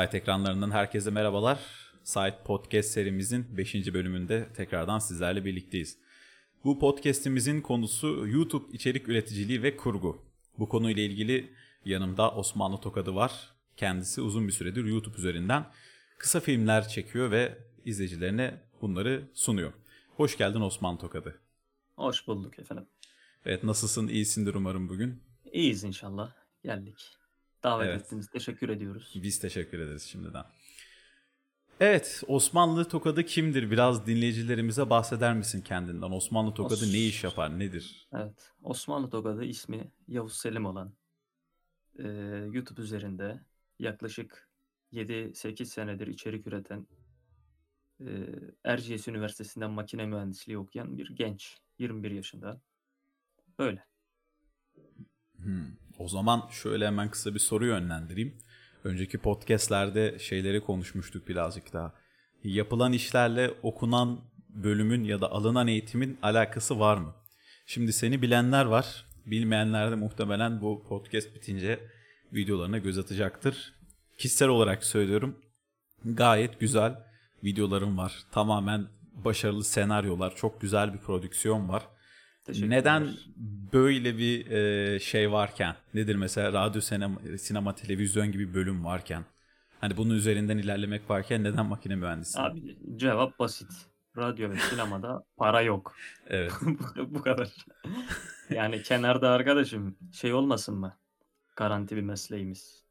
Site ekranlarından herkese merhabalar. Site Podcast serimizin 5. bölümünde tekrardan sizlerle birlikteyiz. Bu podcast'imizin konusu YouTube içerik üreticiliği ve kurgu. Bu konuyla ilgili yanımda Osmanlı Tokadı var. Kendisi uzun bir süredir YouTube üzerinden kısa filmler çekiyor ve izleyicilerine bunları sunuyor. Hoş geldin Osman Tokadı. Hoş bulduk efendim. Evet nasılsın? İyisindir umarım bugün. İyiyiz inşallah. Geldik. Davet Evet. ettiniz. Teşekkür ediyoruz. Biz teşekkür ederiz şimdiden. Evet, Osmanlı Tokadı kimdir? Biraz dinleyicilerimize bahseder misin kendinden? Osmanlı Tokadı Os- ne iş yapar, nedir? Evet. Osmanlı Tokadı ismi Yavuz Selim olan eee, YouTube üzerinde yaklaşık 7-8 senedir içerik üreten eee Erciyes Üniversitesi'nden makine mühendisliği okuyan bir genç. 21 yaşında. Böyle. Hmm. O zaman şöyle hemen kısa bir soru yönlendireyim. Önceki podcastlerde şeyleri konuşmuştuk birazcık daha. Yapılan işlerle okunan bölümün ya da alınan eğitimin alakası var mı? Şimdi seni bilenler var. Bilmeyenler de muhtemelen bu podcast bitince videolarına göz atacaktır. Kişisel olarak söylüyorum. Gayet güzel videolarım var. Tamamen başarılı senaryolar, çok güzel bir prodüksiyon var. Neden böyle bir e, şey varken, nedir mesela radyo, sinema, sinema, televizyon gibi bölüm varken, hani bunun üzerinden ilerlemek varken neden makine mühendisi? Abi cevap basit. Radyo ve sinemada para yok. Evet. Bu- Bu kadar. Yani kenarda arkadaşım şey olmasın mı? Garanti bir mesleğimiz.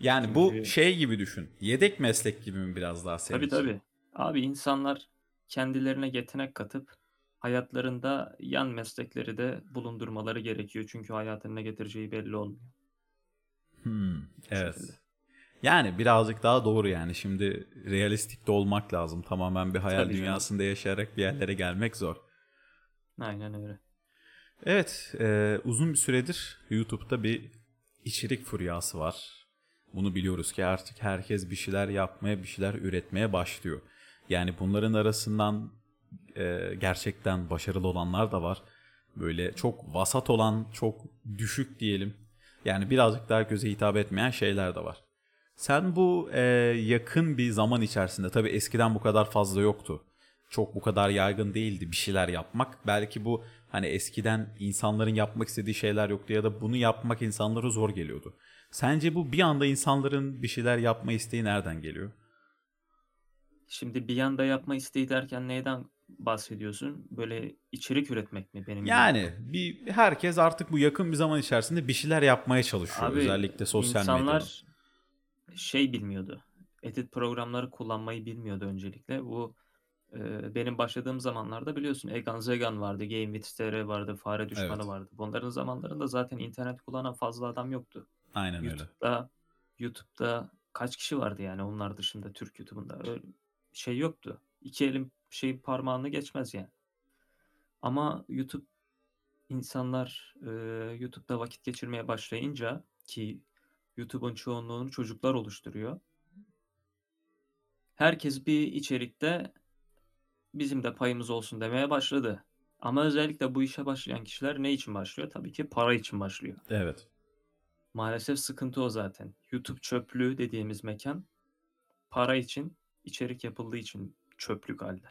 Yani bu Çünkü- şey gibi düşün. Yedek meslek gibi mi biraz daha senin Tabii için? tabii. Abi insanlar kendilerine yetenek katıp hayatlarında yan meslekleri de bulundurmaları gerekiyor. Çünkü hayatın ne getireceği belli olmuyor. Hmm, evet. Yani birazcık daha doğru yani. Şimdi realistik de olmak lazım. Tamamen bir hayal Tabii canım. dünyasında yaşayarak bir yerlere gelmek zor. Aynen öyle. Evet, e, uzun bir süredir YouTube'da bir içerik furyası var. Bunu biliyoruz ki artık herkes bir şeyler yapmaya, bir şeyler üretmeye başlıyor. Yani bunların arasından e, gerçekten başarılı olanlar da var. Böyle çok vasat olan, çok düşük diyelim. Yani birazcık daha göze hitap etmeyen şeyler de var. Sen bu e, yakın bir zaman içerisinde, tabii eskiden bu kadar fazla yoktu çok bu kadar yaygın değildi bir şeyler yapmak. Belki bu hani eskiden insanların yapmak istediği şeyler yoktu ya da bunu yapmak insanlara zor geliyordu. Sence bu bir anda insanların bir şeyler yapma isteği nereden geliyor? Şimdi bir yanda yapma isteği derken neyden bahsediyorsun? Böyle içerik üretmek mi benim gibi? Yani bir herkes artık bu yakın bir zaman içerisinde bir şeyler yapmaya çalışıyor Abi özellikle sosyal medyada. insanlar şey bilmiyordu. Edit programları kullanmayı bilmiyordu öncelikle. Bu e, benim başladığım zamanlarda biliyorsun Egan Zegan vardı, Game with TR vardı, Fare Düşmanı Evet. vardı. Bunların zamanlarında zaten internet kullanan fazla adam yoktu. Aynen öyle. YouTube'da YouTube'da kaç kişi vardı yani onlar dışında Türk YouTube'unda öyle şey yoktu. İki elin şey parmağını geçmez yani. Ama YouTube insanlar e, YouTube'da vakit geçirmeye başlayınca ki YouTube'un çoğunluğunu çocuklar oluşturuyor. Herkes bir içerikte bizim de payımız olsun demeye başladı. Ama özellikle bu işe başlayan kişiler ne için başlıyor? Tabii ki para için başlıyor. Evet. Maalesef sıkıntı o zaten. YouTube çöplüğü dediğimiz mekan para için, içerik yapıldığı için çöplük halde.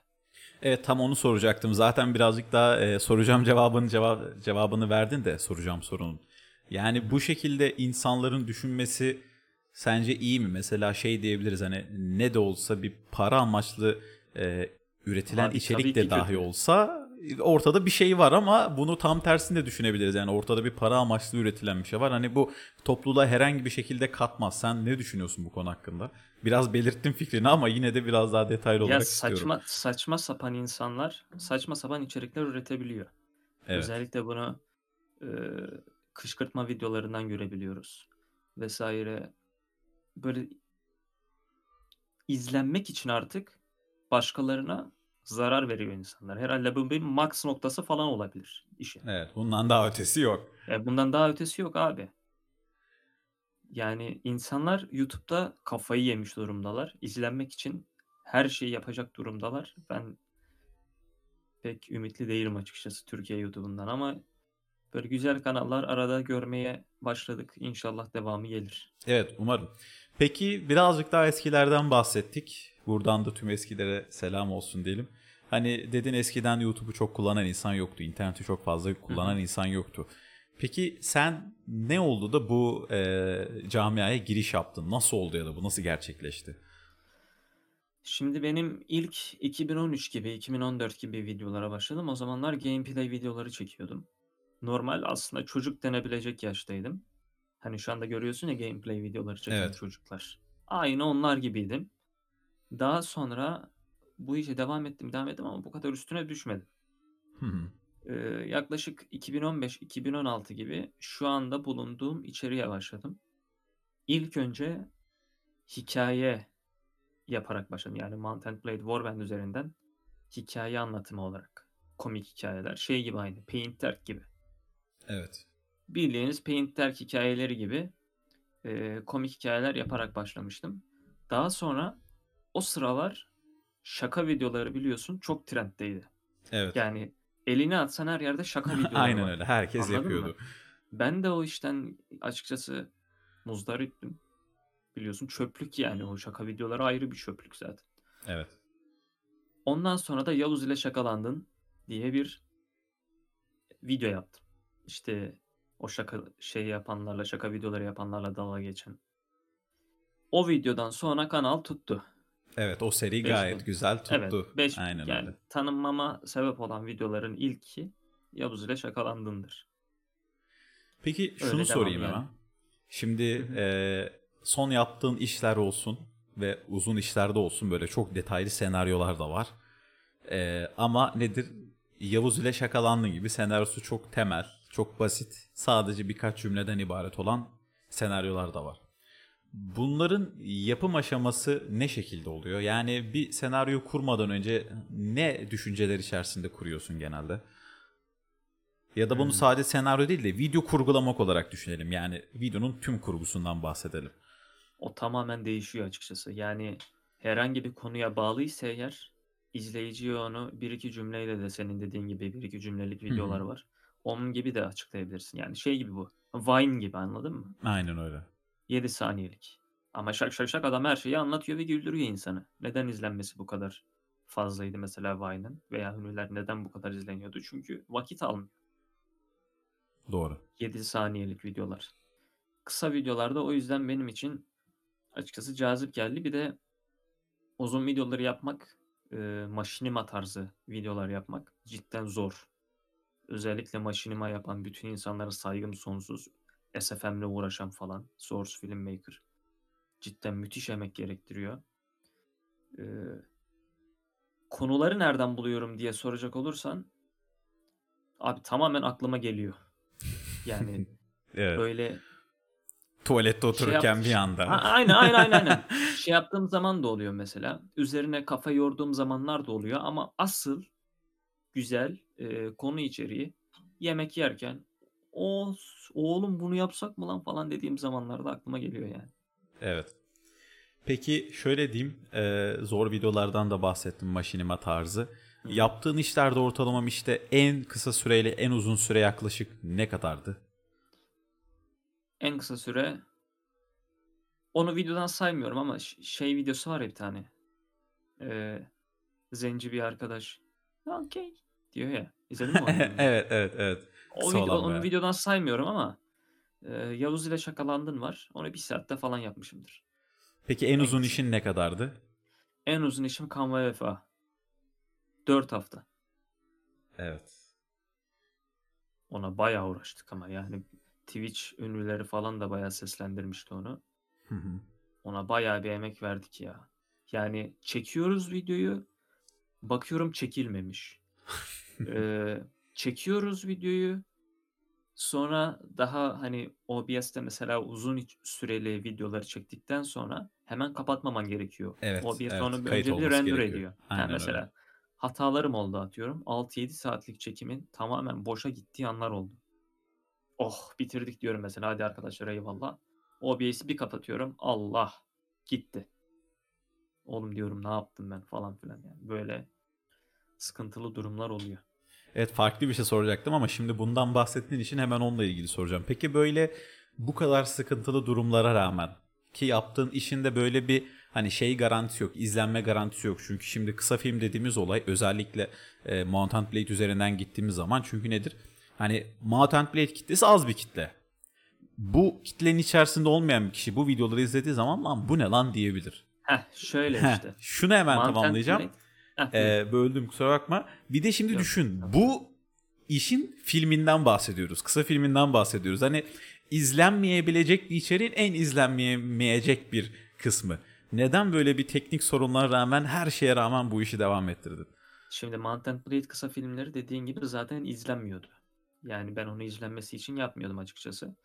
Evet tam onu soracaktım. Zaten birazcık daha e, soracağım cevabını cevap cevabını verdin de soracağım sorunun. Yani bu şekilde insanların düşünmesi sence iyi mi? Mesela şey diyebiliriz hani ne de olsa bir para amaçlı e, üretilen Abi, içerik de dahi kötü. olsa ortada bir şey var ama bunu tam tersini de düşünebiliriz. Yani ortada bir para amaçlı üretilen bir şey var. Hani bu topluluğa herhangi bir şekilde katmaz. Sen ne düşünüyorsun bu konu hakkında? Biraz belirttim fikrini ama yine de biraz daha detaylı Ya olarak istiyorum. saçma saçma sapan insanlar saçma sapan içerikler üretebiliyor. Evet. Özellikle bunu e, kışkırtma videolarından görebiliyoruz vesaire. Böyle izlenmek için artık başkalarına zarar veriyor insanlar. Herhalde bu bir max noktası falan olabilir işin. Evet, bundan daha ötesi yok. E, bundan daha ötesi yok abi. Yani insanlar YouTube'da kafayı yemiş durumdalar. İzlenmek için her şeyi yapacak durumdalar. Ben pek ümitli değilim açıkçası Türkiye YouTube'undan ama Böyle güzel kanallar arada görmeye başladık. İnşallah devamı gelir. Evet umarım. Peki birazcık daha eskilerden bahsettik. Buradan da tüm eskilere selam olsun diyelim. Hani dedin eskiden YouTube'u çok kullanan insan yoktu. İnterneti çok fazla kullanan Hı insan yoktu. Peki sen ne oldu da bu e, camiaya giriş yaptın? Nasıl oldu ya da bu nasıl gerçekleşti? Şimdi benim ilk 2013 gibi, 2014 gibi videolara başladım. O zamanlar gameplay videoları çekiyordum. Normal aslında çocuk denebilecek yaştaydım. Hani şu anda görüyorsun ya gameplay videoları çeken Evet. çocuklar. Aynı onlar gibiydim. Daha sonra bu işe devam ettim, devam ettim ama bu kadar üstüne düşmedim. Hı. Ee, yaklaşık 2015-2016 gibi şu anda bulunduğum içeriğe başladım. İlk önce hikaye yaparak başladım. Yani Mount and Blade Warband üzerinden hikaye anlatımı olarak. Komik hikayeler. Şey gibi aynı. Paint Dark gibi. Evet. Bildiğiniz Paint Dark hikayeleri gibi e, komik hikayeler yaparak başlamıştım. Daha sonra o sıralar şaka videoları biliyorsun çok trenddeydi. Evet. Yani elini atsan her yerde şaka videoları Aynen var. öyle. Herkes Anladın mı? yapıyordu. Ben de o işten açıkçası muzdariptim. Biliyorsun çöplük yani o şaka videoları ayrı bir çöplük zaten. Evet. Ondan sonra da Yavuz ile şakalandın diye bir video yaptım. İşte o şaka şey yapanlarla, şaka videoları yapanlarla dalga geçen. O videodan sonra kanal tuttu. Evet o seri Beş gayet bin. güzel tuttu. Evet, 5 Aynen yani öyle. tanınmama sebep olan videoların ilki Yavuz ile şakalandındır. Peki şunu sorayım yani. hemen. Şimdi e, son yaptığın işler olsun ve uzun işlerde olsun böyle çok detaylı senaryolar da var. E, ama nedir? Yavuz ile şakalandın gibi senaryosu çok temel, çok basit, sadece birkaç cümleden ibaret olan senaryolar da var. Bunların yapım aşaması ne şekilde oluyor? Yani bir senaryo kurmadan önce ne düşünceler içerisinde kuruyorsun genelde? Ya da bunu Hmm. sadece senaryo değil de video kurgulamak olarak düşünelim. Yani videonun tüm kurgusundan bahsedelim. O tamamen değişiyor açıkçası. Yani herhangi bir konuya bağlıysa eğer izleyiciye onu bir iki cümleyle de senin dediğin gibi bir iki cümlelik videolar hı. var. Onun gibi de açıklayabilirsin. Yani şey gibi bu. Vine gibi anladın mı? Aynen öyle. 7 saniyelik. Ama şak şak şak adam her şeyi anlatıyor ve güldürüyor insanı. Neden izlenmesi bu kadar fazlaydı mesela Vine'ın veya ünlüler neden bu kadar izleniyordu? Çünkü vakit almıyor. Doğru. 7 saniyelik videolar. Kısa videolarda o yüzden benim için açıkçası cazip geldi. Bir de uzun videoları yapmak, e, maşinima tarzı videolar yapmak cidden zor. Özellikle maşinima yapan bütün insanlara saygım sonsuz. SFM'le uğraşan falan. Source Filmmaker. Cidden müthiş emek gerektiriyor. E, konuları nereden buluyorum diye soracak olursan abi tamamen aklıma geliyor. Yani Evet. böyle Tuvalette otururken yap- bir anda. Aynen aynen aynen aynen. Şey yaptığım zaman da oluyor mesela. Üzerine kafa yorduğum zamanlar da oluyor ama asıl güzel e, konu içeriği yemek yerken o oğlum bunu yapsak mı lan falan dediğim zamanlarda aklıma geliyor yani. Evet. Peki şöyle diyeyim, e, zor videolardan da bahsettim maşinima tarzı. Hı. Yaptığın işlerde ortalama işte en kısa süreyle en uzun süre yaklaşık ne kadardı? En kısa süre onu videodan saymıyorum ama şey videosu var ya bir tane. Ee, zenci bir arkadaş. Okey diyor ya. İzledin mi onu? evet evet evet. O Kısa video, olan onu bayağı. videodan saymıyorum ama e, Yavuz ile şakalandın var. Onu bir saatte falan yapmışımdır. Peki en uzun işin ne kadardı? En uzun işim Canva Vefa. 4 hafta. Evet. Ona bayağı uğraştık ama yani Twitch ünlüleri falan da bayağı seslendirmişti onu. Hı hı. Ona bayağı bir emek verdik ya. Yani çekiyoruz videoyu. Bakıyorum çekilmemiş. Ee, çekiyoruz videoyu. Sonra daha hani OBS'te mesela uzun süreli videoları çektikten sonra hemen kapatmaman gerekiyor. Evet, OBS evet. onu önce bir render gerekiyor. ediyor. Aynen Yani öyle. mesela hatalarım oldu atıyorum. 6-7 saatlik çekimin tamamen boşa gittiği anlar oldu. Oh bitirdik diyorum mesela hadi arkadaşlar eyvallah. OBS'i bir kapatıyorum. Allah gitti. Oğlum diyorum ne yaptım ben falan filan yani. Böyle sıkıntılı durumlar oluyor. Evet farklı bir şey soracaktım ama şimdi bundan bahsettiğin için hemen onunla ilgili soracağım. Peki böyle bu kadar sıkıntılı durumlara rağmen ki yaptığın işinde böyle bir hani şey garantisi yok, izlenme garantisi yok. Çünkü şimdi kısa film dediğimiz olay özellikle e, Mount and Blade üzerinden gittiğimiz zaman çünkü nedir? Hani Mount and Blade kitlesi az bir kitle. Bu kitlenin içerisinde olmayan bir kişi bu videoları izlediği zaman lan bu ne lan diyebilir. Heh şöyle işte. Şunu hemen Mantent tamamlayacağım. Heh. Ee, böldüm kusura bakma. Bir de şimdi Yok, düşün. Bu işin filminden bahsediyoruz. Kısa filminden bahsediyoruz. Hani izlenmeyebilecek bir içeriğin en izlenmeyecek bir kısmı. Neden böyle bir teknik sorunlara rağmen her şeye rağmen bu işi devam ettirdin? Şimdi Mount and Blade kısa filmleri dediğin gibi zaten izlenmiyordu. Yani ben onu izlenmesi için yapmıyordum açıkçası.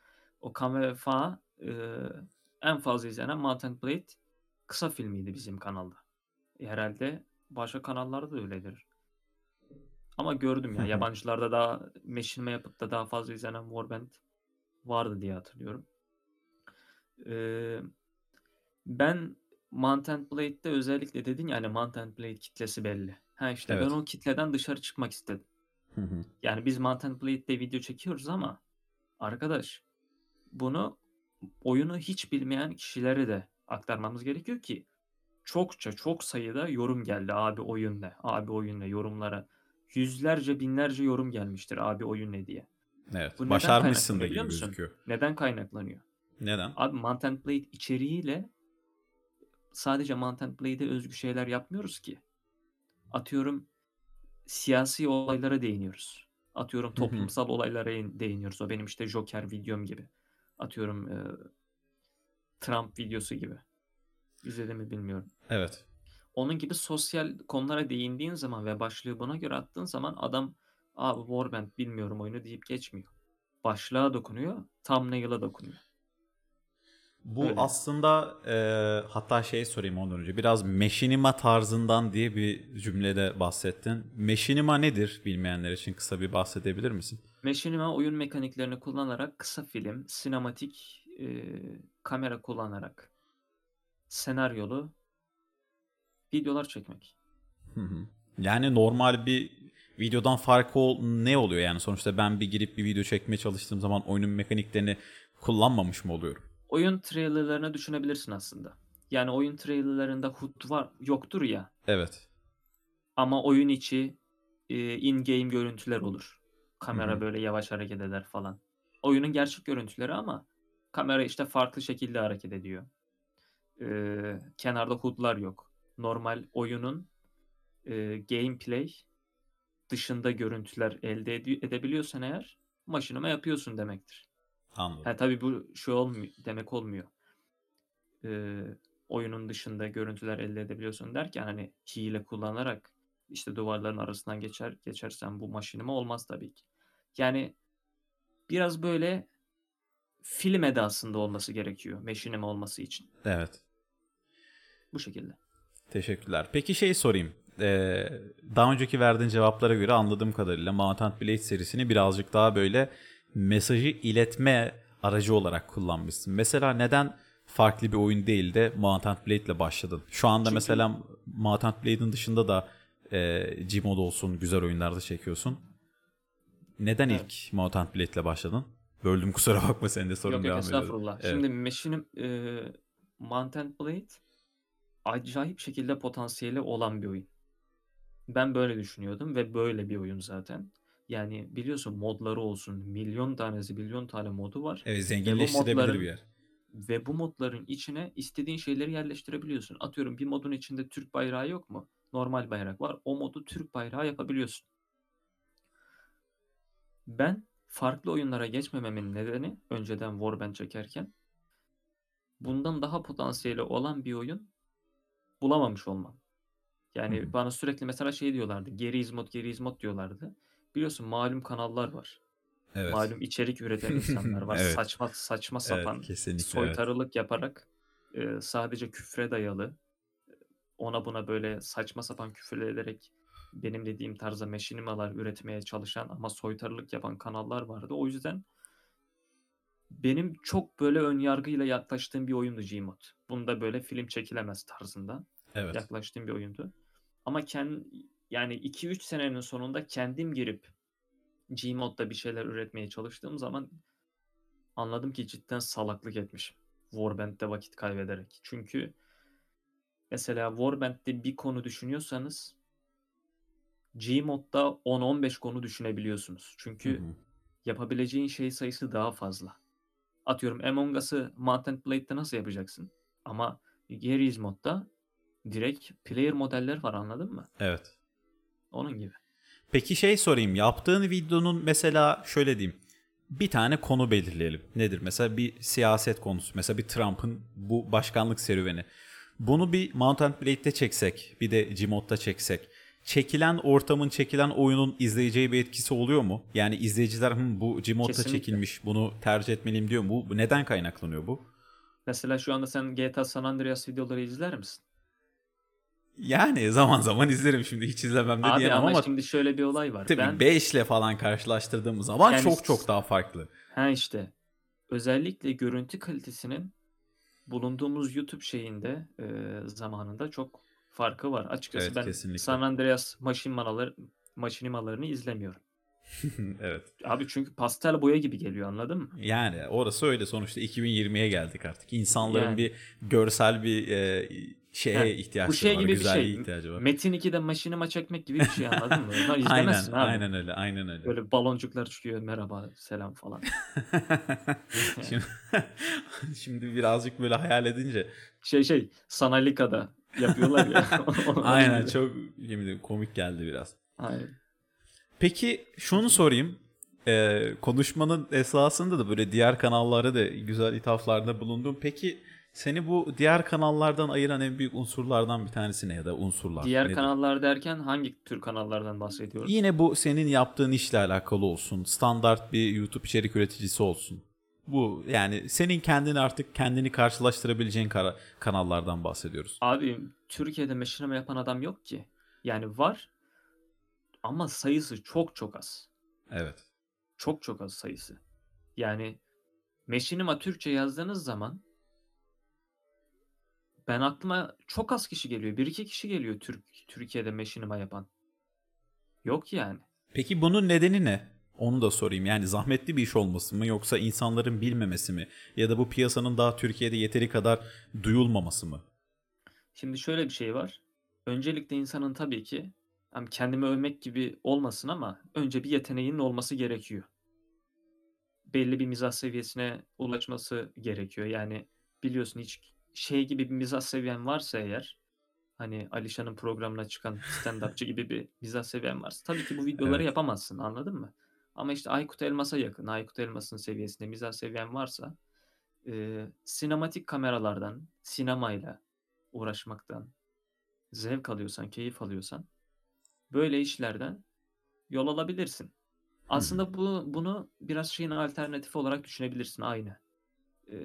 O Kan ve Fa e, en fazla izlenen Mount and Blade kısa filmiydi bizim kanalda. E, herhalde başka kanallarda da öyledir. Ama gördüm ya yabancılarda daha meşinme yapıp da daha fazla izlenen Warband vardı diye hatırlıyorum. Ee, ben Mount and Blade'de özellikle dedin ya hani Mount and Blade kitlesi belli. Ha işte Evet. ben o kitleden dışarı çıkmak istedim. Yani biz Mount and Blade'de video çekiyoruz ama arkadaş bunu oyunu hiç bilmeyen kişilere de aktarmamız gerekiyor ki çokça çok sayıda yorum geldi abi oyun ne abi oyun ne yorumlara yüzlerce binlerce yorum gelmiştir abi oyun ne diye. Evet. Bu Başarmışsın da gibi gözüküyor. Neden kaynaklanıyor? Neden? Abi Mount and Blade içeriğiyle sadece Mount and Blade'e özgü şeyler yapmıyoruz ki. Atıyorum siyasi olaylara değiniyoruz. Atıyorum toplumsal olaylara in- değiniyoruz. O benim işte Joker videom gibi. Atıyorum e, Trump videosu gibi. İzledim mi bilmiyorum. Evet. Onun gibi sosyal konulara değindiğin zaman ve başlığı buna göre attığın zaman adam abi Warband bilmiyorum oyunu deyip geçmiyor. Başlığa dokunuyor, thumbnail'a dokunuyor. Bu Öyle. aslında e, hatta şey sorayım ondan önce. Biraz meşinima tarzından diye bir cümlede bahsettin. Meşinima nedir bilmeyenler için kısa bir bahsedebilir misin? Machinima oyun mekaniklerini kullanarak kısa film, sinematik e, kamera kullanarak senaryolu videolar çekmek. Hı hı. Yani normal bir videodan farkı ne oluyor yani sonuçta ben bir girip bir video çekmeye çalıştığım zaman oyunun mekaniklerini kullanmamış mı oluyorum? Oyun trailerlarını düşünebilirsin aslında. Yani oyun trailerlarında HUD var yoktur ya Evet. ama oyun içi e, in-game görüntüler olur. Kamera Hı hı. böyle yavaş hareket eder falan. Oyunun gerçek görüntüleri ama kamera işte farklı şekilde hareket ediyor. Ee, kenarda HUD'lar yok. Normal oyunun e, gameplay dışında görüntüler elde ede- edebiliyorsan eğer maşinama yapıyorsun demektir. Anladım. Ha tabii bu şu olmuyor demek olmuyor. Ee, oyunun dışında görüntüler elde edebiliyorsun derken hani hile kullanarak işte duvarların arasından geçer geçersen bu maşinima olmaz tabii ki. Yani biraz böyle film edasında olması gerekiyor meşinima olması için. Evet. Bu şekilde. Teşekkürler. Peki şey sorayım. Ee, daha önceki verdiğin cevaplara göre anladığım kadarıyla Mount Blade serisini birazcık daha böyle mesajı iletme aracı olarak kullanmışsın. Mesela neden farklı bir oyun değil de Mount Blade ile başladın? Şu anda Çünkü- mesela Mount Blade'in dışında da e, Gmod olsun güzel oyunlarda çekiyorsun. Neden Evet. ilk Mount Blade ile başladın? Böldüm kusura bakma senin de sorun Yok yok devam ediyor. estağfurullah. Evet. Şimdi Machine'im e, Mount and Blade acayip şekilde potansiyeli olan bir oyun. Ben böyle düşünüyordum ve böyle bir oyun zaten. Yani biliyorsun modları olsun milyon tanesi milyon tane modu var. Evet zenginleştirebilir modların- bir yer. Ve bu modların içine istediğin şeyleri yerleştirebiliyorsun. Atıyorum bir modun içinde Türk bayrağı yok mu? Normal bayrak var. O modu Türk bayrağı yapabiliyorsun. Ben farklı oyunlara geçmememin nedeni önceden Warband çekerken bundan daha potansiyeli olan bir oyun bulamamış olmam. Yani hı. bana sürekli mesela şey diyorlardı. Geri izmot, geri izmot diyorlardı. Biliyorsun malum kanallar var. Evet. Malum içerik üreten insanlar var. Evet. Saçma saçma Evet, sapan evet. soytarılık yaparak e, sadece küfre dayalı ona buna böyle saçma sapan küfür ederek benim dediğim tarzda meşinimalar üretmeye çalışan ama soytarılık yapan kanallar vardı. O yüzden benim çok böyle ön yargıyla yaklaştığım bir oyundu Gmod. Bunda böyle film çekilemez tarzında Evet. yaklaştığım bir oyundu. Ama kendi yani 2-3 senenin sonunda kendim girip Gmod'da bir şeyler üretmeye çalıştığım zaman anladım ki cidden salaklık etmişim. Warband'de vakit kaybederek. Çünkü mesela Warband'de bir konu düşünüyorsanız Gmod'da 10-15 konu düşünebiliyorsunuz. Çünkü Hı hı. yapabileceğin şey sayısı daha fazla. Atıyorum Among Us'ı Mount and Blade'de nasıl yapacaksın? Ama Garry's modda direkt player modeller var anladın mı? Evet. Onun gibi. Peki şey sorayım. Yaptığın videonun mesela şöyle diyeyim. Bir tane konu belirleyelim. Nedir? Mesela bir siyaset konusu. Mesela bir Trump'ın bu başkanlık serüveni. Bunu bir Mount and Blade'de çeksek, bir de Gmod'da çeksek. Çekilen ortamın, çekilen oyunun izleyeceği bir etkisi oluyor mu? Yani izleyiciler Hı, bu Kesinlikle. çekilmiş, bunu tercih etmeliyim diyor mu? Bu neden kaynaklanıyor bu? Mesela şu anda sen GTA San Andreas videoları izler misin? Yani zaman zaman izlerim şimdi hiç izlemem de Abi diyemem ama, ama, şimdi şöyle bir olay var. tabii ben 5 ile falan karşılaştırdığımız zaman Yani çok çok daha farklı. ha işte özellikle görüntü kalitesinin bulunduğumuz YouTube şeyinde e, zamanında çok farkı var. Açıkçası Evet, ben kesinlikle. San Andreas maşinmaları maşinimalarını izlemiyorum. evet. Abi çünkü pastel boya gibi geliyor anladın mı? Yani orası öyle sonuçta 2020'ye geldik artık. İnsanların Yani. bir görsel bir e, şeye Heh, ihtiyaçları Bu şey var, gibi bir güzelliğe şey. ihtiyacı var. Metin 2'de maşinima çekmek gibi bir şey anladın mı? Lan aynen, abi. aynen öyle, aynen öyle. Böyle baloncuklar çıkıyor merhaba selam falan. şimdi, şimdi birazcık böyle hayal edince Şey şey Sanalika'da yapıyorlar ya. Aynen çok yemin ederim komik geldi biraz. Aynen. Peki şunu sorayım. Ee, konuşmanın esasında da böyle diğer kanallara da güzel ithaflarda bulundum. Peki seni bu diğer kanallardan ayıran en büyük unsurlardan bir tanesi ne ya da unsurlar? Diğer nedir? kanallar derken hangi tür kanallardan bahsediyoruz? Yine bu senin yaptığın işle alakalı olsun. Standart bir YouTube içerik üreticisi olsun. Bu yani senin kendini artık kendini karşılaştırabileceğin kara- kanallardan bahsediyoruz. Abi Türkiye'de meşineme yapan adam yok ki. Yani var ama sayısı çok çok az. Evet. Çok çok az sayısı. Yani Meşinima Türkçe yazdığınız zaman ben aklıma çok az kişi geliyor. Bir iki kişi geliyor Türk Türkiye'de meşinima yapan. Yok yani. Peki bunun nedeni ne? Onu da sorayım. Yani zahmetli bir iş olması mı yoksa insanların bilmemesi mi ya da bu piyasanın daha Türkiye'de yeteri kadar duyulmaması mı? Şimdi şöyle bir şey var. Öncelikle insanın tabii ki hem kendimi övmek gibi olmasın ama önce bir yeteneğinin olması gerekiyor. Belli bir mizah seviyesine ulaşması gerekiyor. Yani biliyorsun hiç şey gibi bir mizah seviyen varsa eğer hani Alişan'ın programına çıkan stand-upçı gibi bir mizah seviyen varsa tabii ki bu videoları Evet. yapamazsın anladın mı? Ama işte Aykut Elmas'a yakın, Aykut Elmas'ın seviyesinde mizah seviyen varsa e, sinematik kameralardan, sinemayla uğraşmaktan zevk alıyorsan, keyif alıyorsan böyle işlerden yol alabilirsin. Aslında bu bunu biraz şeyin alternatifi olarak düşünebilirsin aynı. Ee,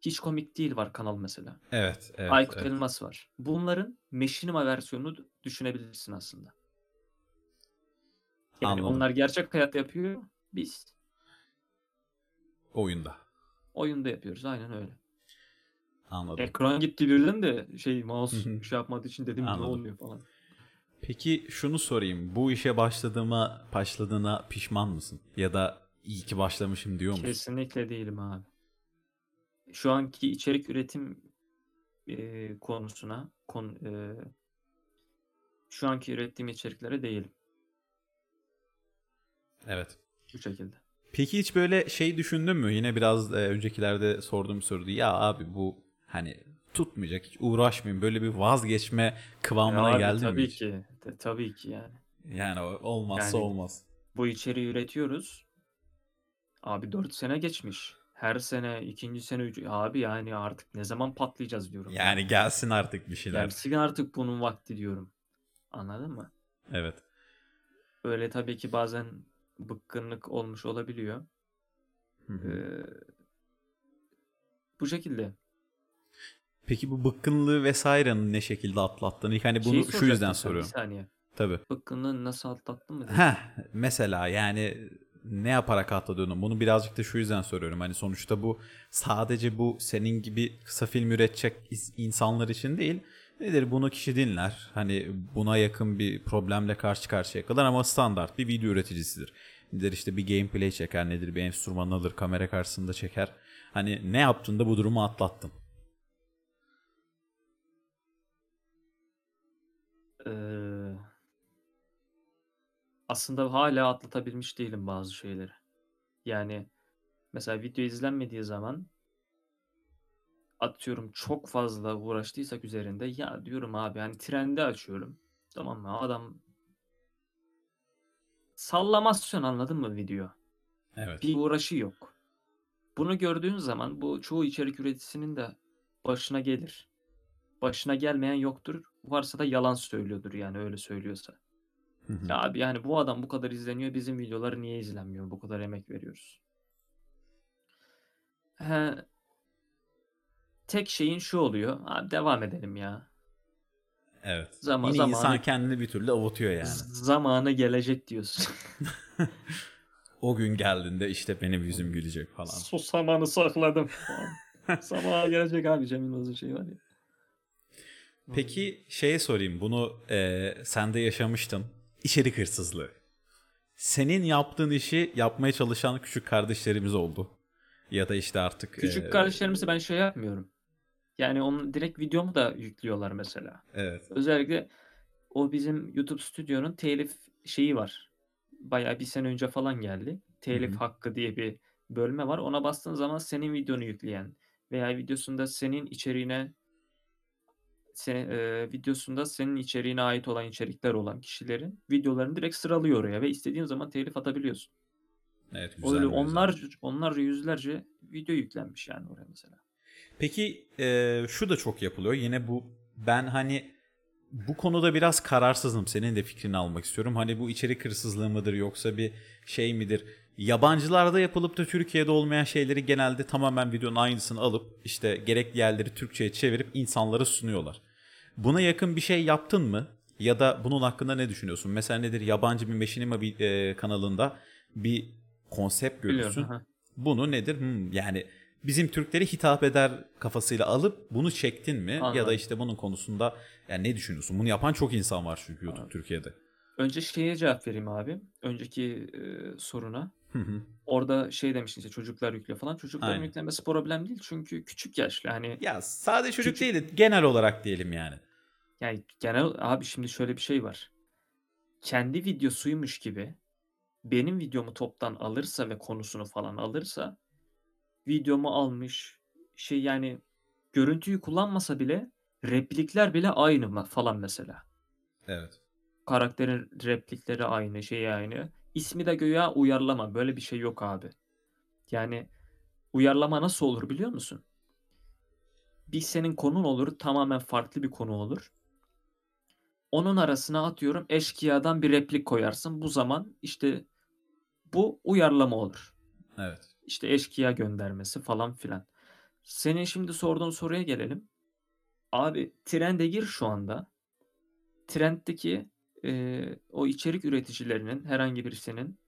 hiç komik değil var kanal mesela. Evet, evet. Aykut evet. Elmas var. Bunların Meşinima versiyonunu düşünebilirsin aslında. Yani Anladım. onlar gerçek hayatta yapıyor. Biz Oyunda. oyunda yapıyoruz. Aynen öyle. Anladım. Ekran gitti birden de şey mouse şey yapmadığı için dedim ne oluyor falan. Peki şunu sorayım. Bu işe başladığıma, başladığına pişman mısın? Ya da iyi ki başlamışım diyor musun? Kesinlikle değilim abi. Şu anki içerik üretim e, konusuna, kon, e, şu anki ürettiğim içeriklere değilim Evet. bu şekilde. Peki hiç böyle şey düşündün mü? Yine biraz e, öncekilerde sorduğum sorudu. Ya abi bu hani tutmayacak hiç uğraşmayayım. Böyle bir vazgeçme kıvamına abi, geldin mi tabii ki, de- tabii ki yani. Yani olmazsa Yani- olmaz. Bu içeriği üretiyoruz. Abi 4 sene geçmiş. Her sene, ikinci sene, üç... abi yani artık ne zaman patlayacağız diyorum. Yani gelsin artık bir şeyler. Gelsin artık bunun vakti diyorum. Anladın mı? Evet. Öyle tabii ki bazen bıkkınlık olmuş olabiliyor. Hı hı. Ee, bu şekilde. Peki bu bıkkınlığı vesairenin ne şekilde atlattığını ilk hani bunu Şeyi şu yüzden soruyorum. Bir saniye. Tabii. Bıkkınlığı nasıl atlattın mı? Heh, mesela yani ne yaparak atladığını bunu birazcık da şu yüzden soruyorum. Hani sonuçta bu sadece bu senin gibi kısa film üretecek insanlar için değil. Nedir bunu kişi dinler. Hani buna yakın bir problemle karşı karşıya kalır ama standart bir video üreticisidir. Nedir işte bir gameplay çeker, nedir bir enstrüman alır, kamera karşısında çeker. Hani ne yaptığında bu durumu atlattın. Ee, aslında hala atlatabilmiş değilim bazı şeyleri. Yani mesela video izlenmediği zaman atıyorum çok fazla uğraştıysak üzerinde ya diyorum abi hani trendi açıyorum. Tamam mı? Adam sallamasyon anladın mı video? Evet. Bir uğraşı yok. Bunu gördüğün zaman bu çoğu içerik üreticisinin de başına gelir. Başına gelmeyen yoktur. Varsa da yalan söylüyordur yani öyle söylüyorsa. Hı hı. Ya abi yani bu adam bu kadar izleniyor bizim videoları niye izlenmiyor? Bu kadar emek veriyoruz. He, tek şeyin şu oluyor. Abi devam edelim ya. Evet. Zaman- Yine zamanı- insan kendini bir türlü avutuyor yani. Zamanı gelecek diyorsun. O gün geldiğinde işte benim yüzüm gülecek falan. Sus zamanı sakladım. Zamanı gelecek abi Cem Yılmaz'ın şeyi var ya. Peki şeye sorayım. Bunu e, sen de yaşamıştın. İçerik hırsızlığı. Senin yaptığın işi yapmaya çalışan küçük kardeşlerimiz oldu. Ya da işte artık... Küçük e, kardeşlerimize ben şey yapmıyorum. Yani onun direkt videomu da yüklüyorlar mesela. Evet. Özellikle o bizim YouTube stüdyonun telif şeyi var. Bayağı bir sene önce falan geldi. Telif Hı hı. hakkı diye bir bölme var. Ona bastığın zaman senin videonu yükleyen veya videosunda senin içeriğine senin, e, videosunda senin içeriğine ait olan içerikler olan kişilerin videolarını direkt sıralıyor oraya ve istediğin zaman telif atabiliyorsun. Evet. güzel Öyle onlarca onlarca yüzlerce video yüklenmiş yani oraya mesela. Peki e, şu da çok yapılıyor. Yine bu ben hani bu konuda biraz kararsızım. Senin de fikrini almak istiyorum. Hani bu içerik hırsızlığı mıdır yoksa bir şey midir? Yabancılarda yapılıp da Türkiye'de olmayan şeyleri genelde tamamen videonun aynısını alıp işte gerekli yerleri Türkçe'ye çevirip insanlara sunuyorlar. Buna yakın bir şey yaptın mı? Ya da bunun hakkında ne düşünüyorsun? Mesela nedir? Yabancı bir Machinima bir, e, kanalında bir konsept görürsün. Biliyorum. Bunu nedir? Hmm, yani bizim Türklere hitap eder kafasıyla alıp bunu çektin mi? Ya da Anladım. işte bunun konusunda yani ne düşünüyorsun? Bunu yapan çok insan var çünkü YouTube Anladım. Türkiye'de. Önce şeye cevap vereyim abi. Önceki e, soruna. Hı hı. Orada şey demiştin işte çocuklar yükle falan. Çocukların Aynen. yüklemesi problem değil çünkü küçük yaşlı. Hani ya sadece çocuk Küçük- değil de genel olarak diyelim yani. yani genel abi şimdi şöyle bir şey var. Kendi videosuymuş gibi benim videomu toptan alırsa ve konusunu falan alırsa videomu almış şey yani görüntüyü kullanmasa bile replikler bile aynı ma- falan mesela. Evet. Karakterin replikleri aynı, şey aynı. İsmi de göya uyarlama. Böyle bir şey yok abi. Yani uyarlama nasıl olur biliyor musun? Bir senin konun olur, tamamen farklı bir konu olur. Onun arasına atıyorum eşkıyadan bir replik koyarsın. Bu zaman işte bu uyarlama olur. Evet. İşte eşkıya göndermesi falan filan. Senin şimdi sorduğun soruya gelelim. Abi trende gir şu anda. Trenddeki e, o içerik üreticilerinin herhangi birisinin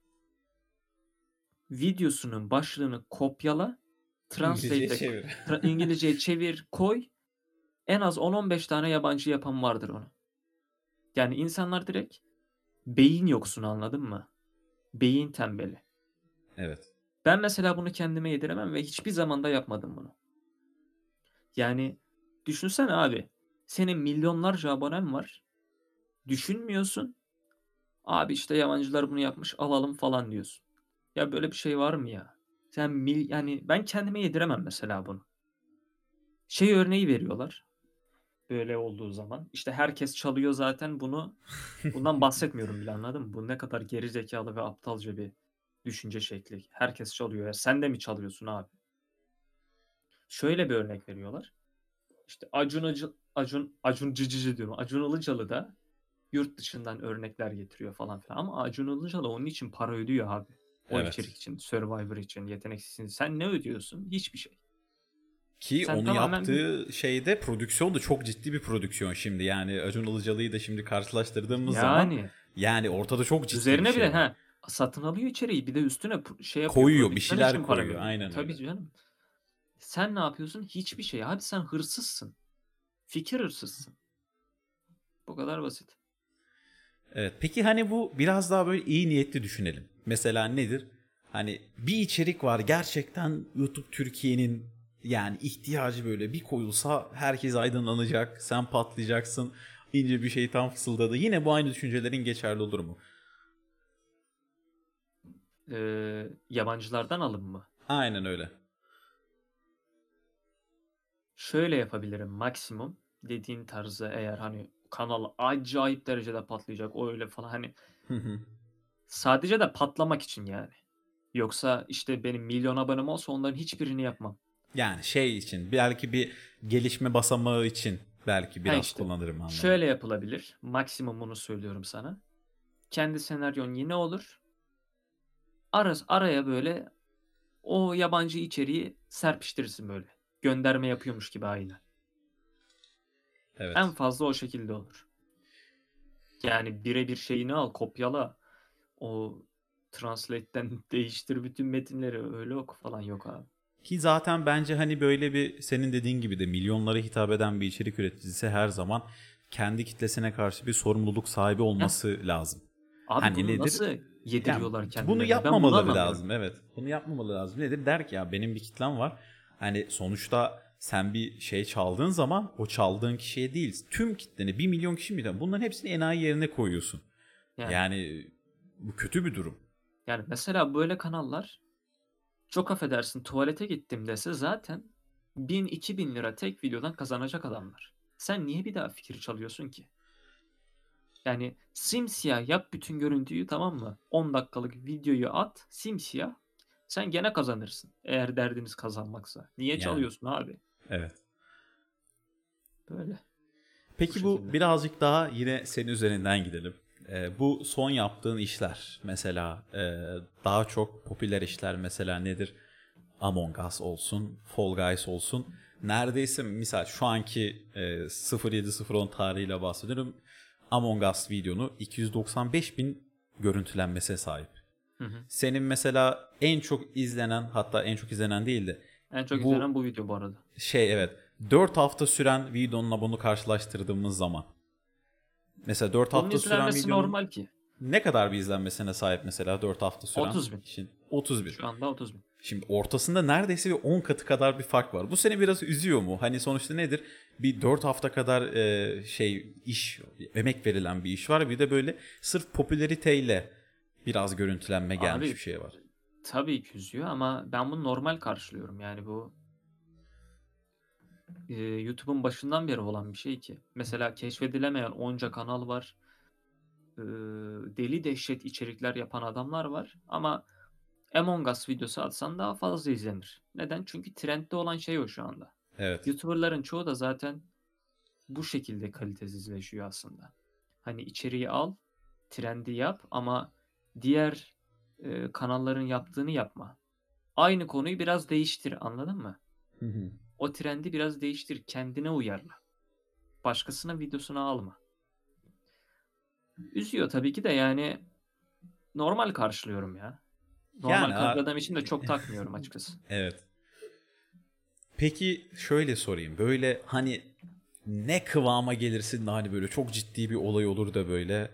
videosunun başlığını kopyala, translate'e çevir. tra- İngilizceye çevir, koy. En az 10-15 tane yabancı yapan vardır onu. Yani insanlar direkt beyin yoksunu anladın mı? Beyin tembeli. Evet. Ben mesela bunu kendime yediremem ve hiçbir zamanda yapmadım bunu. Yani düşünsene abi. Senin milyonlarca abonen var. Düşünmüyorsun. Abi işte yabancılar bunu yapmış alalım falan diyorsun. Ya böyle bir şey var mı ya? Sen mil, yani ben kendime yediremem mesela bunu. Şey örneği veriyorlar. Böyle olduğu zaman. İşte herkes çalıyor zaten bunu. Bundan bahsetmiyorum bile anladın mı? Bu ne kadar geri zekalı ve aptalca bir düşünce şekli. Herkes çalıyor ya. Sen de mi çalıyorsun abi? Şöyle bir örnek veriyorlar. İşte Acun Acun Acun Acun Cicici diyorum. Acun Ilıcalı da yurt dışından örnekler getiriyor falan filan. Ama Acun Ilıcalı onun için para ödüyor abi. O Evet. içerik için, Survivor için, yeteneksiz için. Sen ne ödüyorsun? Hiçbir şey. Ki Sen onu tamamen yaptığı şeyde prodüksiyon da çok ciddi bir prodüksiyon şimdi. Yani Acun Ilıcalı'yı da şimdi karşılaştırdığımız zaman Yani yani ortada çok ciddi üzerine bir şey bile var. Satın alıyor içeriği bir de üstüne şey yapıyor. Koyuyor, bir şeyler para koyuyor, aynen Tabii öyle. canım. Sen ne yapıyorsun? Hiçbir şey. Abi sen hırsızsın. Fikir hırsızsın. Bu kadar basit. Evet. Peki hani bu biraz daha böyle iyi niyetli düşünelim. Mesela nedir? Hani bir içerik var gerçekten YouTube Türkiye'nin yani ihtiyacı böyle bir koyulsa herkes aydınlanacak, sen patlayacaksın, ince bir şeytan fısıldadı. Yine bu aynı düşüncelerin geçerli olur mu? Ee, yabancılardan alım mı? Aynen öyle. Şöyle yapabilirim maksimum dediğin tarzda eğer hani kanal acayip derecede patlayacak o öyle falan hani sadece de patlamak için yani. Yoksa işte benim milyon abonem olsa onların hiçbirini yapmam. yani şey için belki bir gelişme basamağı için belki biraz işte, kullanırım anlamı. Şöyle yapılabilir. Maksimumunu söylüyorum sana. Kendi senaryon yine olur. Aras araya böyle o yabancı içeriği serpiştirirsin böyle. Gönderme yapıyormuş gibi aynı. Evet. En fazla o şekilde olur. Yani birebir şeyini al, kopyala. O Translate'ten değiştir bütün metinleri öyle oku falan yok abi. Ki zaten bence hani böyle bir senin dediğin gibi de milyonlara hitap eden bir içerik üreticisi her zaman kendi kitlesine karşı bir sorumluluk sahibi olması lazım. Abi Hani bunu nedir? nasıl Yani yediriyorlar kendilerine? bunu yapmamaları lazım evet. Bunu yapmamaları lazım. Nedir? Der ki ya benim bir kitlem var. Hani sonuçta sen bir şey çaldığın zaman o çaldığın kişiye değil tüm kitleni bir milyon kişi mi? Bunların hepsini enayi yerine koyuyorsun. Yani, Yani bu kötü bir durum. yani mesela böyle kanallar çok affedersin tuvalete gittim dese zaten 1000-2000 lira tek videodan kazanacak adamlar. Sen niye bir daha fikir çalıyorsun ki? Yani simsiyah yap bütün görüntüyü tamam mı? 10 dakikalık videoyu at simsiyah. Sen gene kazanırsın. Eğer derdiniz kazanmaksa. Niye Yani. çalıyorsun abi? Evet. Böyle. Peki Bu bu şekilde. birazcık daha yine senin üzerinden gidelim. Ee, bu son yaptığın işler mesela e, daha çok popüler işler mesela nedir? Among Us olsun, Fall Guys olsun. Neredeyse misal şu anki e, 07.010 tarihiyle bahsediyorum. Among Us videonu 295 bin görüntülenmesine sahip. Hı hı. Senin mesela en çok izlenen hatta en çok izlenen değil de En çok Bu- izlenen bu video bu arada. şey evet 4 hafta süren videonla bunu karşılaştırdığımız zaman mesela 4 Bunun hafta süren videonun normal ki. ne kadar bir izlenmesine sahip mesela 4 hafta süren 30 bin. 30 bin. Şu anda 30 bin. Şimdi ortasında neredeyse bir 10 katı kadar bir fark var. Bu seni biraz üzüyor mu? Hani sonuçta nedir? Bir 4 hafta kadar e, şey iş, emek verilen bir iş var. Bir de böyle sırf popülariteyle biraz görüntülenme gelmiş Abi, bir şey var. Tabii ki üzüyor ama ben bunu normal karşılıyorum. Yani bu e, YouTube'un başından beri olan bir şey ki. Mesela keşfedilemeyen onca kanal var. E, deli dehşet içerikler yapan adamlar var. Ama Among Us videosu atsan daha fazla izlenir. Neden? Çünkü trendde olan şey o şu anda. Evet. YouTuber'ların çoğu da zaten bu şekilde kalitesizleşiyor aslında. Hani içeriği al, trendi yap ama diğer e, kanalların yaptığını yapma. Aynı konuyu biraz değiştir, anladın mı? Hı hı. O trendi biraz değiştir, kendine uyarla. Başkasının videosunu alma. Üzüyor tabii ki de yani normal karşılıyorum ya. Normal Yani, karşıladığım için de çok takmıyorum açıkçası. Evet. Peki şöyle sorayım. Böyle hani ne kıvama gelirsin de hani böyle çok ciddi bir olay olur da böyle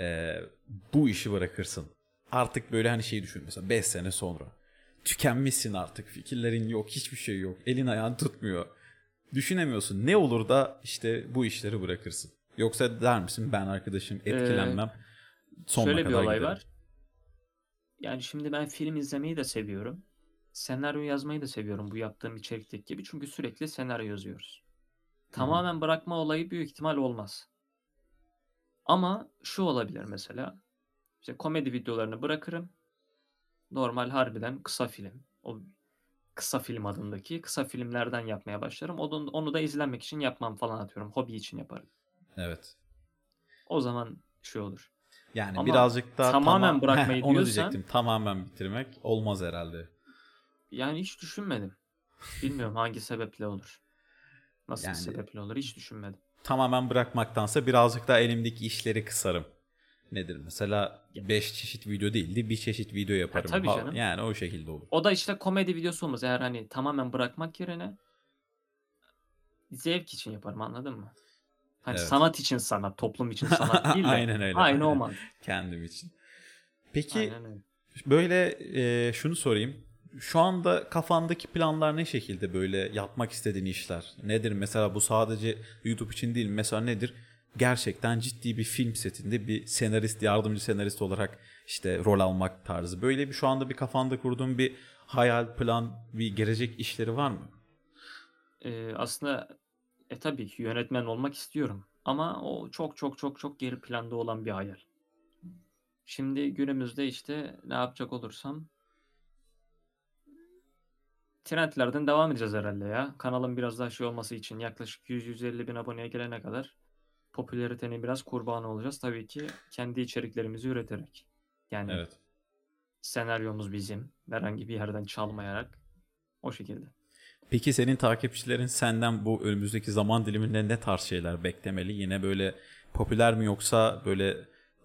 e, bu işi bırakırsın. Artık böyle hani şey düşün mesela 5 sene sonra. Tükenmişsin artık. Fikirlerin yok. Hiçbir şey yok. Elin ayağın tutmuyor. Düşünemiyorsun. Ne olur da işte bu işleri bırakırsın. Yoksa der misin ben arkadaşım etkilenmem. Sonuna Şöyle bir kadar olay giderim. var. Yani şimdi ben film izlemeyi de seviyorum. Senaryo yazmayı da seviyorum bu yaptığım içerikteki gibi. Çünkü sürekli senaryo yazıyoruz. Tamamen bırakma olayı büyük ihtimal olmaz. Ama şu olabilir mesela. İşte komedi videolarını bırakırım. Normal harbiden kısa film. O kısa film adındaki kısa filmlerden yapmaya başlarım. Onu, onu da izlenmek için yapmam falan atıyorum. Hobi için yaparım. Evet. O zaman şey olur. Yani Ama birazcık daha tamamen tamam- bırakmayı onu diyorsan- diyecektim. Tamamen bitirmek olmaz herhalde. Yani hiç düşünmedim. Bilmiyorum hangi sebeple olur. Nasıl Yani- sebeple olur hiç düşünmedim. tamamen bırakmaktansa birazcık daha elimdeki işleri kısarım. Nedir mesela 5 çeşit video değildi bir çeşit video yaparım. tabii Ha- canım. Yani o şekilde olur. O da işte komedi videosu olmaz. Eğer hani tamamen bırakmak yerine zevk için yaparım anladın mı? Hani Evet. sanat için sanat, toplum için sanat değil de. Aynen öyle, Aynı o mantık. Kendim için. Peki böyle e, şunu sorayım. Şu anda kafandaki planlar ne şekilde böyle yapmak istediğin işler? Nedir mesela bu sadece YouTube için değil mesela nedir? Gerçekten ciddi bir film setinde bir senarist, yardımcı senarist olarak işte rol almak tarzı. Böyle bir şu anda bir kafanda kurduğun bir hayal, plan, bir gelecek işleri var mı? Ee, aslında e tabii ki yönetmen olmak istiyorum. Ama o çok çok çok çok geri planda olan bir hayal. Şimdi günümüzde işte ne yapacak olursam trendlerden devam edeceğiz herhalde ya. Kanalın biraz daha şey olması için yaklaşık 100-150 bin aboneye gelene kadar popülaritenin biraz kurbanı olacağız. Tabii ki kendi içeriklerimizi üreterek. Yani Evet. senaryomuz bizim. Herhangi bir yerden çalmayarak. O şekilde. Peki senin takipçilerin senden bu önümüzdeki zaman diliminde ne tarz şeyler beklemeli? Yine böyle popüler mi yoksa böyle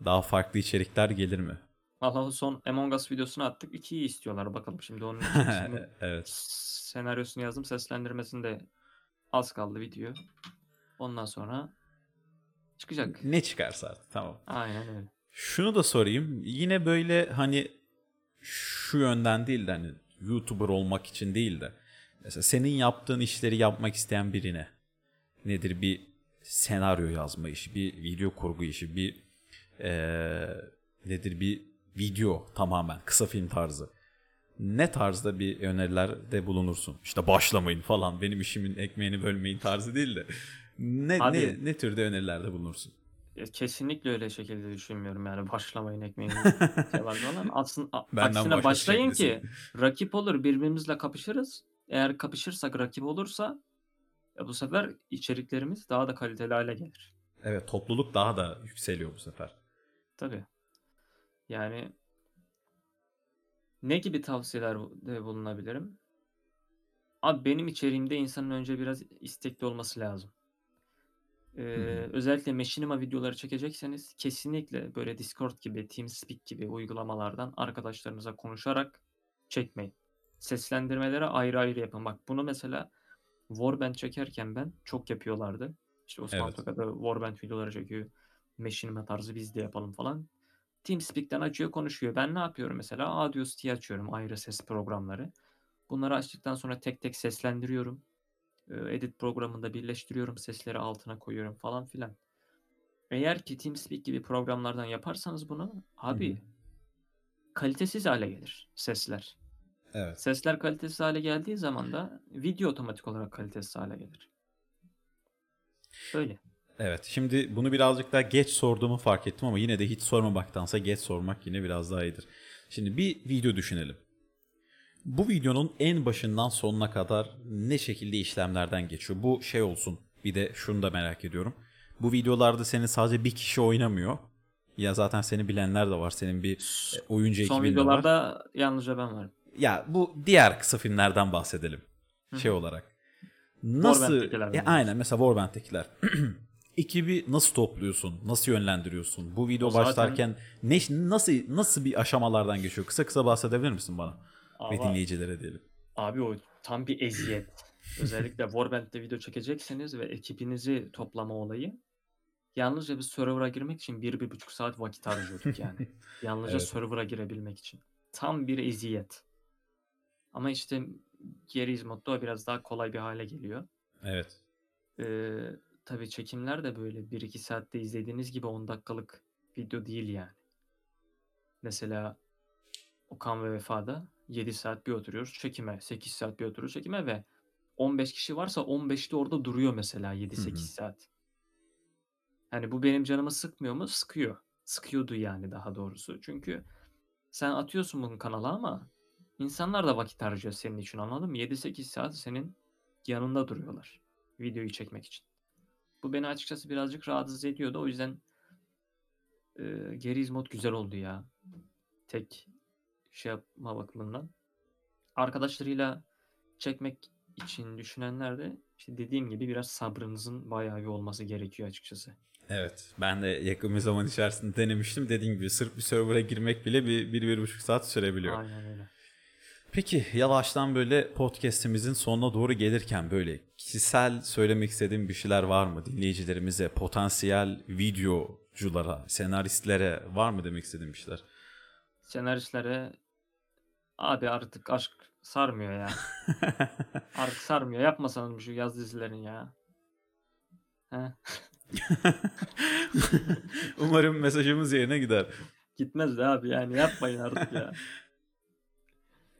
daha farklı içerikler gelir mi? Valla son Among Us videosunu attık. 2'yi istiyorlar bakalım şimdi onun için. Şimdi evet. senaryosunu yazdım. Seslendirmesinde az kaldı video. Ondan sonra çıkacak. Ne çıkarsa artık tamam. Aynen öyle. Şunu da sorayım. Yine böyle hani şu yönden değil de hani YouTuber olmak için değil de mesela senin yaptığın işleri yapmak isteyen birine nedir bir senaryo yazma işi, bir video kurgu işi, bir eee, nedir bir video tamamen kısa film tarzı. Ne tarzda bir önerilerde bulunursun? İşte başlamayın falan benim işimin ekmeğini bölmeyin tarzı değil de ne Abi- ne ne türde önerilerde bulunursun? Kesinlikle öyle şekilde düşünmüyorum yani başlamayın ekmeğini olan. Aslında aksine başlayın ki şeklisin. rakip olur birbirimizle kapışırız. Eğer kapışırsak rakip olursa ya bu sefer içeriklerimiz daha da kaliteli hale gelir. Evet topluluk daha da yükseliyor bu sefer. Tabii. Yani ne gibi tavsiyelerde bulunabilirim? Abi benim içeriğimde insanın önce biraz istekli olması lazım. Ee, özellikle Machinima videoları çekecekseniz kesinlikle böyle Discord gibi, TeamSpeak gibi uygulamalardan arkadaşlarınıza konuşarak çekmeyin. Seslendirmelere ayrı ayrı yapın. Bak bunu mesela Warband çekerken ben çok yapıyorlardı. İşte Osman Evet. Toka'da Warband videoları çekiyor. Machinima tarzı biz de yapalım falan. TeamSpeak'ten açıyor konuşuyor. Ben ne yapıyorum mesela? Audacity açıyorum ayrı ses programları. Bunları açtıktan sonra tek tek seslendiriyorum. Ee, Edit programında birleştiriyorum. Sesleri altına koyuyorum falan filan. Eğer ki TeamSpeak gibi programlardan yaparsanız bunu abi Hı hı. kalitesiz hale gelir sesler. Evet. Sesler kalitesiz hale geldiği zaman da video otomatik olarak kalitesiz hale gelir. Böyle. Evet. Şimdi bunu birazcık daha geç sorduğumu fark ettim ama yine de hiç sormamaktansa geç sormak yine biraz daha iyidir. Şimdi bir video düşünelim. Bu videonun en başından sonuna kadar ne şekilde işlemlerden geçiyor? Bu şey olsun. Bir de şunu da merak ediyorum. Bu videolarda senin sadece bir kişi oynamıyor. Ya zaten seni bilenler de var. Senin bir e, oyuncu Son ekibin de var. videolarda yalnızca ben varım. Ya bu diğer kısa filmlerden bahsedelim. Hı. Şey olarak. Nasıl? E, aynen mesela Warband'dekiler. Ekibi nasıl topluyorsun? Nasıl yönlendiriyorsun? Bu video O zaten- başlarken ne nasıl nasıl bir aşamalardan geçiyor? Kısa kısa bahsedebilir misin bana? Ve dinleyicilere diyelim. abi o tam bir eziyet. Özellikle Warband'de video çekecekseniz ve ekibinizi toplama olayı yalnızca bir server'a girmek için bir, bir buçuk saat vakit harcıyorduk yani. Yalnızca Evet. server'a girebilmek için. Tam bir eziyet. Ama işte Geriz modda biraz daha kolay bir hale geliyor. Evet. Ee, tabii çekimler de böyle 1-2 saatte izlediğiniz gibi 10 dakikalık video değil yani. Mesela Okan ve Vefa'da 7 saat bir oturuyoruz çekime, 8 saat bir oturuyoruz çekime ve 15 kişi varsa 15 de orada duruyor mesela 7-8 Hı hı. saat. Hani bu benim canımı sıkmıyor mu? Sıkıyor. Sıkıyordu yani daha doğrusu. Çünkü sen atıyorsun bunu kanala ama insanlar da vakit harcıyor senin için anladın mı? 7-8 saat senin yanında duruyorlar videoyu çekmek için. Bu beni açıkçası birazcık rahatsız ediyordu. O yüzden e, Geriz mod güzel oldu ya. Tek şey yapma bakımından. Arkadaşlarıyla çekmek için düşünenler de işte dediğim gibi biraz sabrınızın bayağı bir olması gerekiyor açıkçası. Evet. Ben de yakın bir zaman içerisinde denemiştim. Dediğim gibi sırf bir server'a girmek bile bir, bir, bir buçuk saat sürebiliyor. Aynen öyle. Peki yavaştan böyle podcast'imizin sonuna doğru gelirken böyle kişisel söylemek istediğim bir şeyler var mı dinleyicilerimize, potansiyel videoculara, senaristlere var mı demek istediğim bir şeyler? Senaristlere abi artık aşk sarmıyor ya. artık sarmıyor. Yapmasanız şu yaz dizilerin ya. Umarım mesajımız yerine gider. Gitmez de abi yani yapmayın artık ya.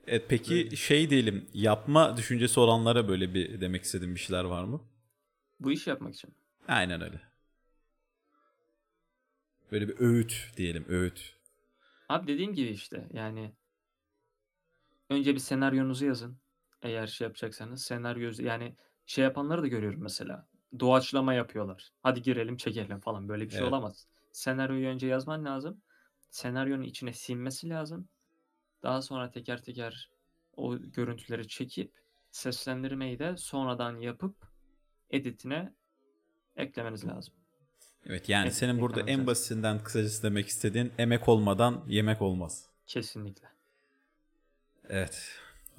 Evet, peki şey diyelim yapma düşüncesi olanlara böyle bir demek istediğim bir şeyler var mı? Bu iş yapmak için. Aynen öyle. Böyle bir öğüt diyelim öğüt. Abi dediğim gibi işte yani önce bir senaryonuzu yazın. Eğer şey yapacaksanız senaryo yani şey yapanları da görüyorum mesela. Doğaçlama yapıyorlar. Hadi girelim çekelim falan böyle bir şey Evet. olamaz. Senaryoyu önce yazman lazım. Senaryonun içine sinmesi lazım. Daha sonra teker teker o görüntüleri çekip seslendirmeyi de sonradan yapıp editine eklemeniz lazım. Evet yani Evet, senin burada en basitinden kısacası demek istediğin emek olmadan yemek olmaz. Kesinlikle. Evet.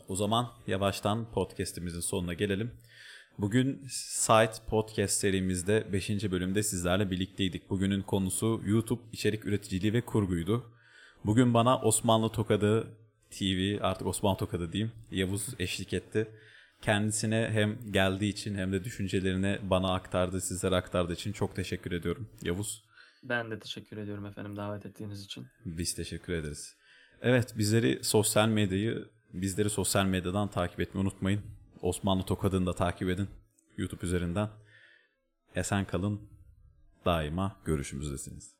O zaman yavaştan podcast'imizin sonuna gelelim. Bugün Site Podcast serimizde 5. bölümde sizlerle birlikteydik. Bugünün konusu YouTube içerik üreticiliği ve kurguydu. Bugün bana Osmanlı Tokadı TV, artık Osmanlı Tokadı diyeyim, Yavuz eşlik etti. Kendisine hem geldiği için hem de düşüncelerini bana aktardı, sizlere aktardığı için çok teşekkür ediyorum Yavuz. Ben de teşekkür ediyorum efendim davet ettiğiniz için. Biz teşekkür ederiz. Evet bizleri sosyal medyayı bizleri sosyal medyadan takip etmeyi unutmayın. Osmanlı Tokadı'nı da takip edin YouTube üzerinden. Esen kalın. Daima görüşümüzdesiniz.